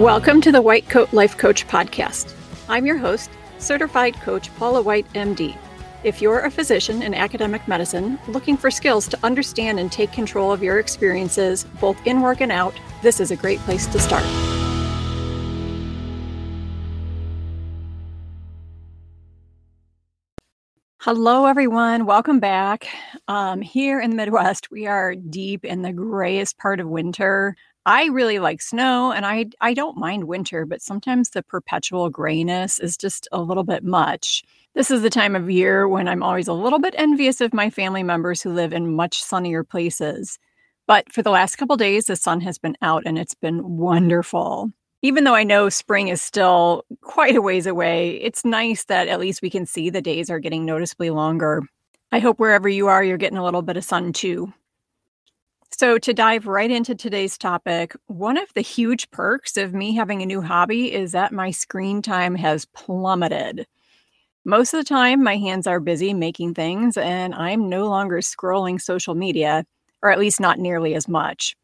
Welcome to the White Coat Life Coach Podcast. I'm your host, certified coach Paula White, MD. If you're a physician in academic medicine looking for skills to understand and take control of your experiences, both in work and out, this is a great place to start. Hello, everyone. Welcome back. Um, here in the Midwest, we are deep in the grayest part of winter. I really like snow and I I don't mind winter, but sometimes the perpetual grayness is just a little bit much. This is the time of year when I'm always a little bit envious of my family members who live in much sunnier places. But for the last couple days the sun has been out and it's been wonderful. Even though I know spring is still quite a ways away, it's nice that at least we can see the days are getting noticeably longer. I hope wherever you are, you're getting a little bit of sun too. So, to dive right into today's topic, one of the huge perks of me having a new hobby is that my screen time has plummeted. Most of the time, my hands are busy making things, and I'm no longer scrolling social media, or at least not nearly as much.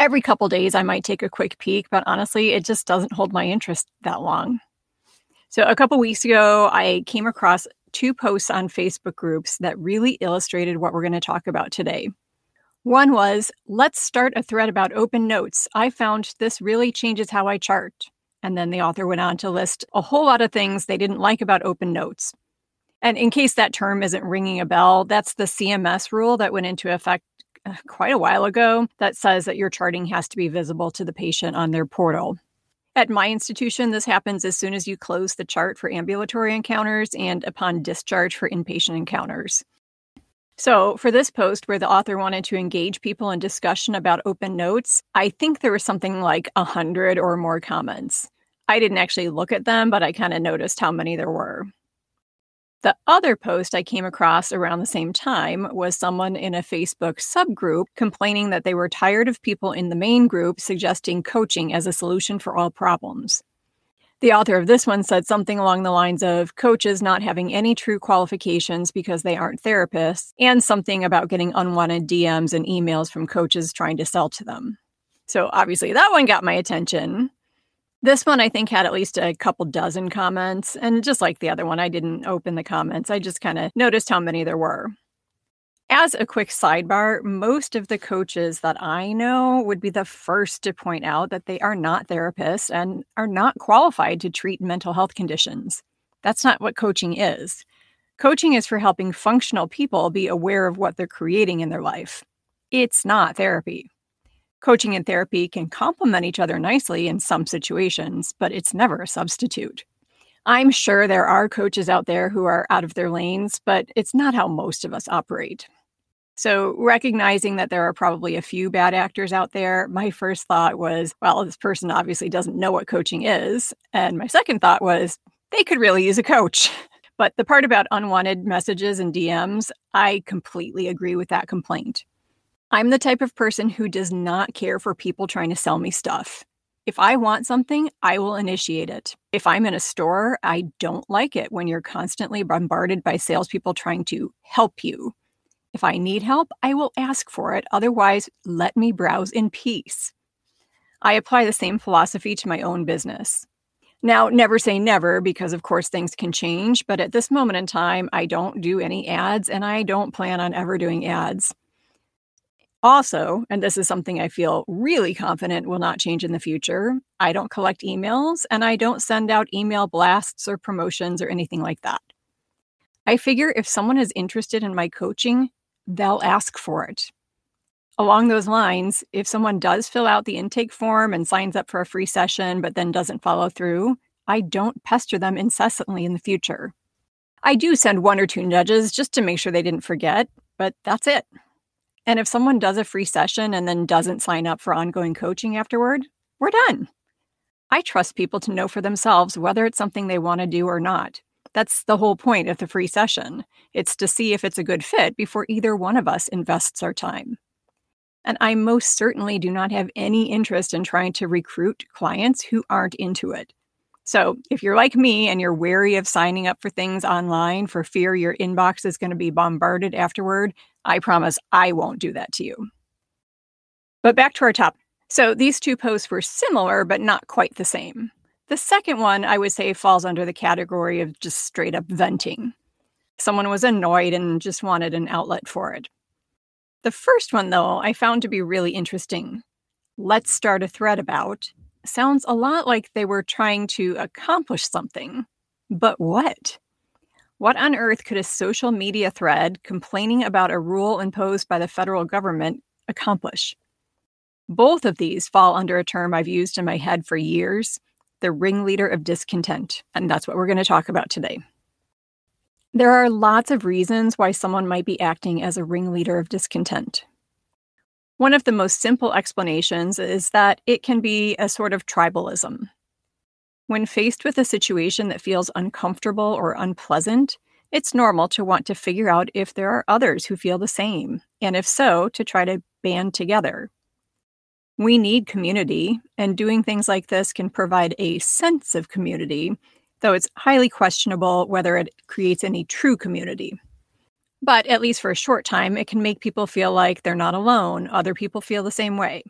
Every couple days, I might take a quick peek, but honestly, it just doesn't hold my interest that long. So, a couple weeks ago, I came across two posts on Facebook groups that really illustrated what we're going to talk about today. One was, let's start a thread about open notes. I found this really changes how I chart. And then the author went on to list a whole lot of things they didn't like about open notes. And in case that term isn't ringing a bell, that's the CMS rule that went into effect uh, quite a while ago that says that your charting has to be visible to the patient on their portal. At my institution, this happens as soon as you close the chart for ambulatory encounters and upon discharge for inpatient encounters. So, for this post where the author wanted to engage people in discussion about open notes, I think there was something like a hundred or more comments. I didn't actually look at them, but I kind of noticed how many there were. The other post I came across around the same time was someone in a Facebook subgroup complaining that they were tired of people in the main group suggesting coaching as a solution for all problems. The author of this one said something along the lines of coaches not having any true qualifications because they aren't therapists, and something about getting unwanted DMs and emails from coaches trying to sell to them. So obviously that one got my attention. This one, I think, had at least a couple dozen comments. And just like the other one, I didn't open the comments. I just kind of noticed how many there were. As a quick sidebar, most of the coaches that I know would be the first to point out that they are not therapists and are not qualified to treat mental health conditions. That's not what coaching is. Coaching is for helping functional people be aware of what they're creating in their life. It's not therapy. Coaching and therapy can complement each other nicely in some situations, but it's never a substitute. I'm sure there are coaches out there who are out of their lanes, but it's not how most of us operate. So, recognizing that there are probably a few bad actors out there, my first thought was, well, this person obviously doesn't know what coaching is. And my second thought was, they could really use a coach. But the part about unwanted messages and DMs, I completely agree with that complaint. I'm the type of person who does not care for people trying to sell me stuff. If I want something, I will initiate it. If I'm in a store, I don't like it when you're constantly bombarded by salespeople trying to help you. If I need help, I will ask for it. Otherwise, let me browse in peace. I apply the same philosophy to my own business. Now, never say never because, of course, things can change. But at this moment in time, I don't do any ads and I don't plan on ever doing ads. Also, and this is something I feel really confident will not change in the future, I don't collect emails and I don't send out email blasts or promotions or anything like that. I figure if someone is interested in my coaching, they'll ask for it. Along those lines, if someone does fill out the intake form and signs up for a free session, but then doesn't follow through, I don't pester them incessantly in the future. I do send one or two nudges just to make sure they didn't forget, but that's it. And if someone does a free session and then doesn't sign up for ongoing coaching afterward, we're done. I trust people to know for themselves whether it's something they want to do or not. That's the whole point of the free session. It's to see if it's a good fit before either one of us invests our time. And I most certainly do not have any interest in trying to recruit clients who aren't into it. So, if you're like me and you're wary of signing up for things online for fear your inbox is going to be bombarded afterward, I promise I won't do that to you. But back to our topic. So these two posts were similar, but not quite the same. The second one, I would say, falls under the category of just straight up venting. Someone was annoyed and just wanted an outlet for it. The first one, though, I found to be really interesting. Let's start a thread about sounds a lot like they were trying to accomplish something. But what? What on earth could a social media thread complaining about a rule imposed by the federal government accomplish? Both of these fall under a term I've used in my head for years the ringleader of discontent. And that's what we're going to talk about today. There are lots of reasons why someone might be acting as a ringleader of discontent. One of the most simple explanations is that it can be a sort of tribalism. When faced with a situation that feels uncomfortable or unpleasant, it's normal to want to figure out if there are others who feel the same, and if so, to try to band together. We need community, and doing things like this can provide a sense of community, though it's highly questionable whether it creates any true community. But at least for a short time, it can make people feel like they're not alone. Other people feel the same way.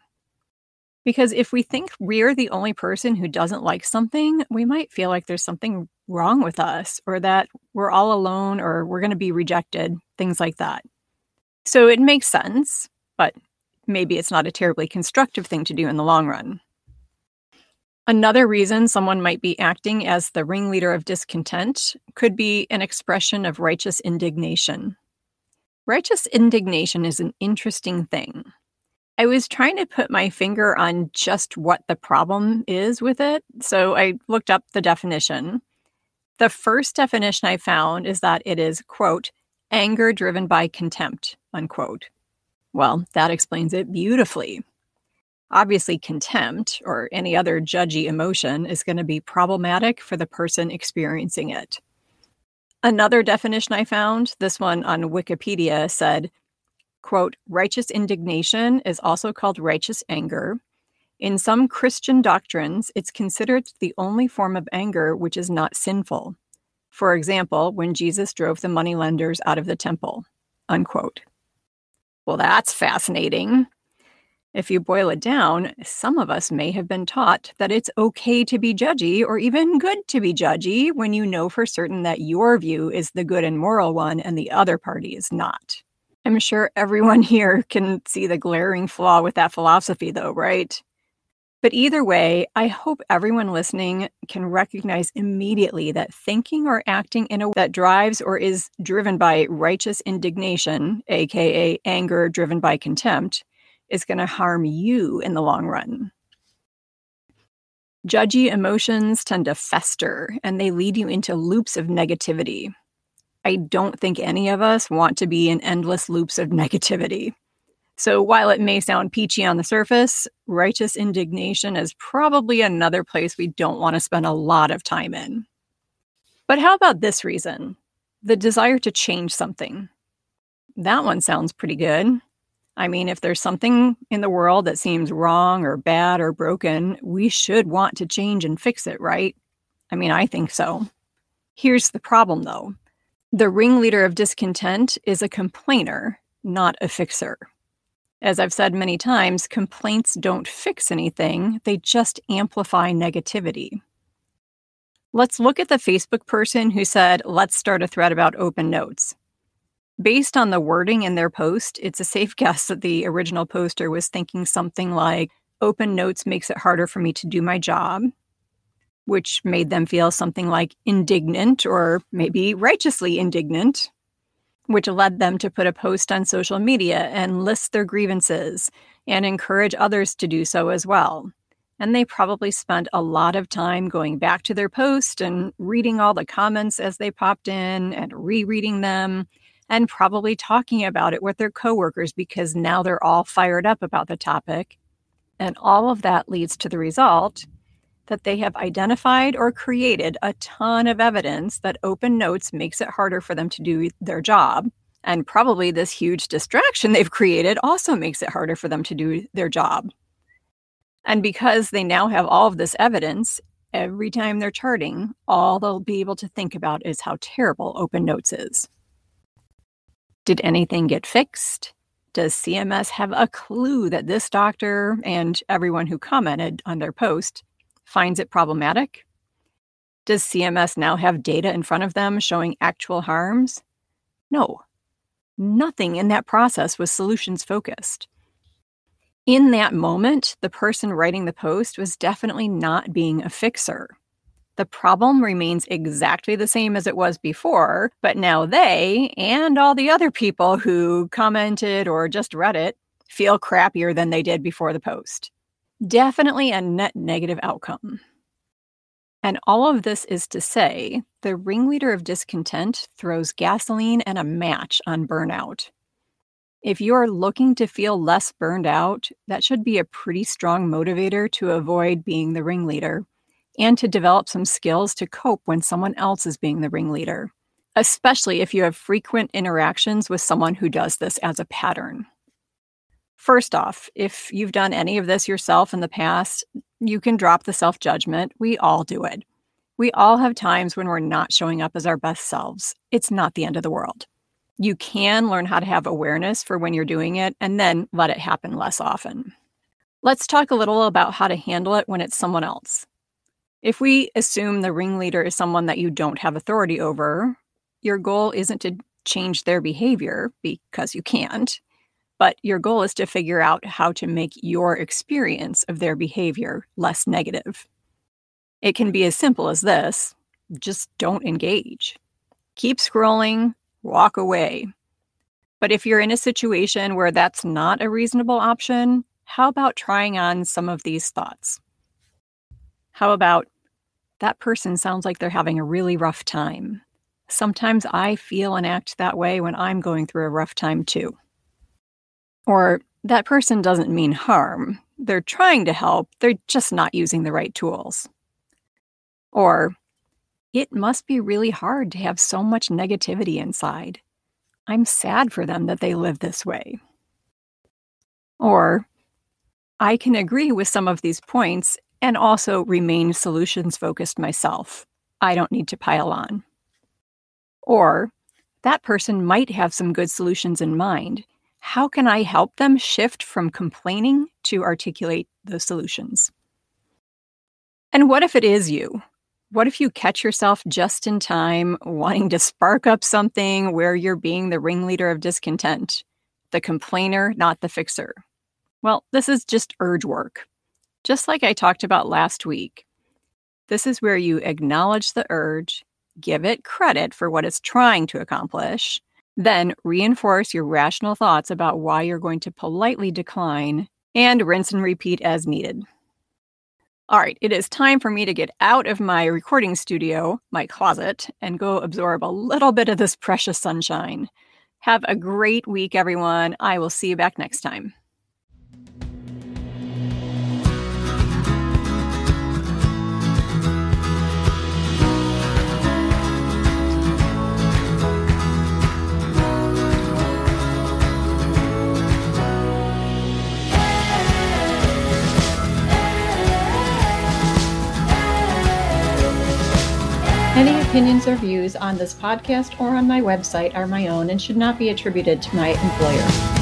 Because if we think we're the only person who doesn't like something, we might feel like there's something wrong with us or that we're all alone or we're going to be rejected, things like that. So it makes sense, but maybe it's not a terribly constructive thing to do in the long run. Another reason someone might be acting as the ringleader of discontent could be an expression of righteous indignation. Righteous indignation is an interesting thing. I was trying to put my finger on just what the problem is with it, so I looked up the definition. The first definition I found is that it is, quote, anger driven by contempt, unquote. Well, that explains it beautifully. Obviously, contempt or any other judgy emotion is going to be problematic for the person experiencing it. Another definition I found, this one on Wikipedia, said, quote, righteous indignation is also called righteous anger. In some Christian doctrines, it's considered the only form of anger which is not sinful. For example, when Jesus drove the moneylenders out of the temple, unquote. Well, that's fascinating. If you boil it down, some of us may have been taught that it's okay to be judgy or even good to be judgy when you know for certain that your view is the good and moral one and the other party is not. I'm sure everyone here can see the glaring flaw with that philosophy, though, right? But either way, I hope everyone listening can recognize immediately that thinking or acting in a way that drives or is driven by righteous indignation, aka anger driven by contempt, is going to harm you in the long run. Judgy emotions tend to fester and they lead you into loops of negativity. I don't think any of us want to be in endless loops of negativity. So while it may sound peachy on the surface, righteous indignation is probably another place we don't want to spend a lot of time in. But how about this reason? The desire to change something. That one sounds pretty good. I mean, if there's something in the world that seems wrong or bad or broken, we should want to change and fix it, right? I mean, I think so. Here's the problem though the ringleader of discontent is a complainer, not a fixer. As I've said many times, complaints don't fix anything, they just amplify negativity. Let's look at the Facebook person who said, Let's start a thread about open notes. Based on the wording in their post, it's a safe guess that the original poster was thinking something like, Open notes makes it harder for me to do my job, which made them feel something like indignant or maybe righteously indignant which led them to put a post on social media and list their grievances and encourage others to do so as well. And they probably spent a lot of time going back to their post and reading all the comments as they popped in and rereading them and probably talking about it with their coworkers because now they're all fired up about the topic. And all of that leads to the result that they have identified or created a ton of evidence that open notes makes it harder for them to do their job. And probably this huge distraction they've created also makes it harder for them to do their job. And because they now have all of this evidence, every time they're charting, all they'll be able to think about is how terrible Open Notes is. Did anything get fixed? Does CMS have a clue that this doctor and everyone who commented on their post finds it problematic? Does CMS now have data in front of them showing actual harms? No. Nothing in that process was solutions focused. In that moment, the person writing the post was definitely not being a fixer. The problem remains exactly the same as it was before, but now they and all the other people who commented or just read it feel crappier than they did before the post. Definitely a net negative outcome. And all of this is to say, the ringleader of discontent throws gasoline and a match on burnout. If you are looking to feel less burned out, that should be a pretty strong motivator to avoid being the ringleader and to develop some skills to cope when someone else is being the ringleader, especially if you have frequent interactions with someone who does this as a pattern. First off, if you've done any of this yourself in the past, you can drop the self judgment. We all do it. We all have times when we're not showing up as our best selves. It's not the end of the world. You can learn how to have awareness for when you're doing it and then let it happen less often. Let's talk a little about how to handle it when it's someone else. If we assume the ringleader is someone that you don't have authority over, your goal isn't to change their behavior because you can't, but your goal is to figure out how to make your experience of their behavior less negative. It can be as simple as this just don't engage. Keep scrolling, walk away. But if you're in a situation where that's not a reasonable option, how about trying on some of these thoughts? How about that person sounds like they're having a really rough time. Sometimes I feel and act that way when I'm going through a rough time too. Or that person doesn't mean harm. They're trying to help, they're just not using the right tools. Or it must be really hard to have so much negativity inside. I'm sad for them that they live this way. Or I can agree with some of these points and also remain solutions focused myself. I don't need to pile on. Or that person might have some good solutions in mind. How can I help them shift from complaining to articulate the solutions? And what if it is you? What if you catch yourself just in time wanting to spark up something where you're being the ringleader of discontent, the complainer, not the fixer? Well, this is just urge work just like I talked about last week. This is where you acknowledge the urge, give it credit for what it's trying to accomplish, then reinforce your rational thoughts about why you're going to politely decline, and rinse and repeat as needed. All right, it is time for me to get out of my recording studio, my closet, and go absorb a little bit of this precious sunshine. Have a great week, everyone. I will see you back next time. Opinions or views on this podcast or on my website are my own and should not be attributed to my employer.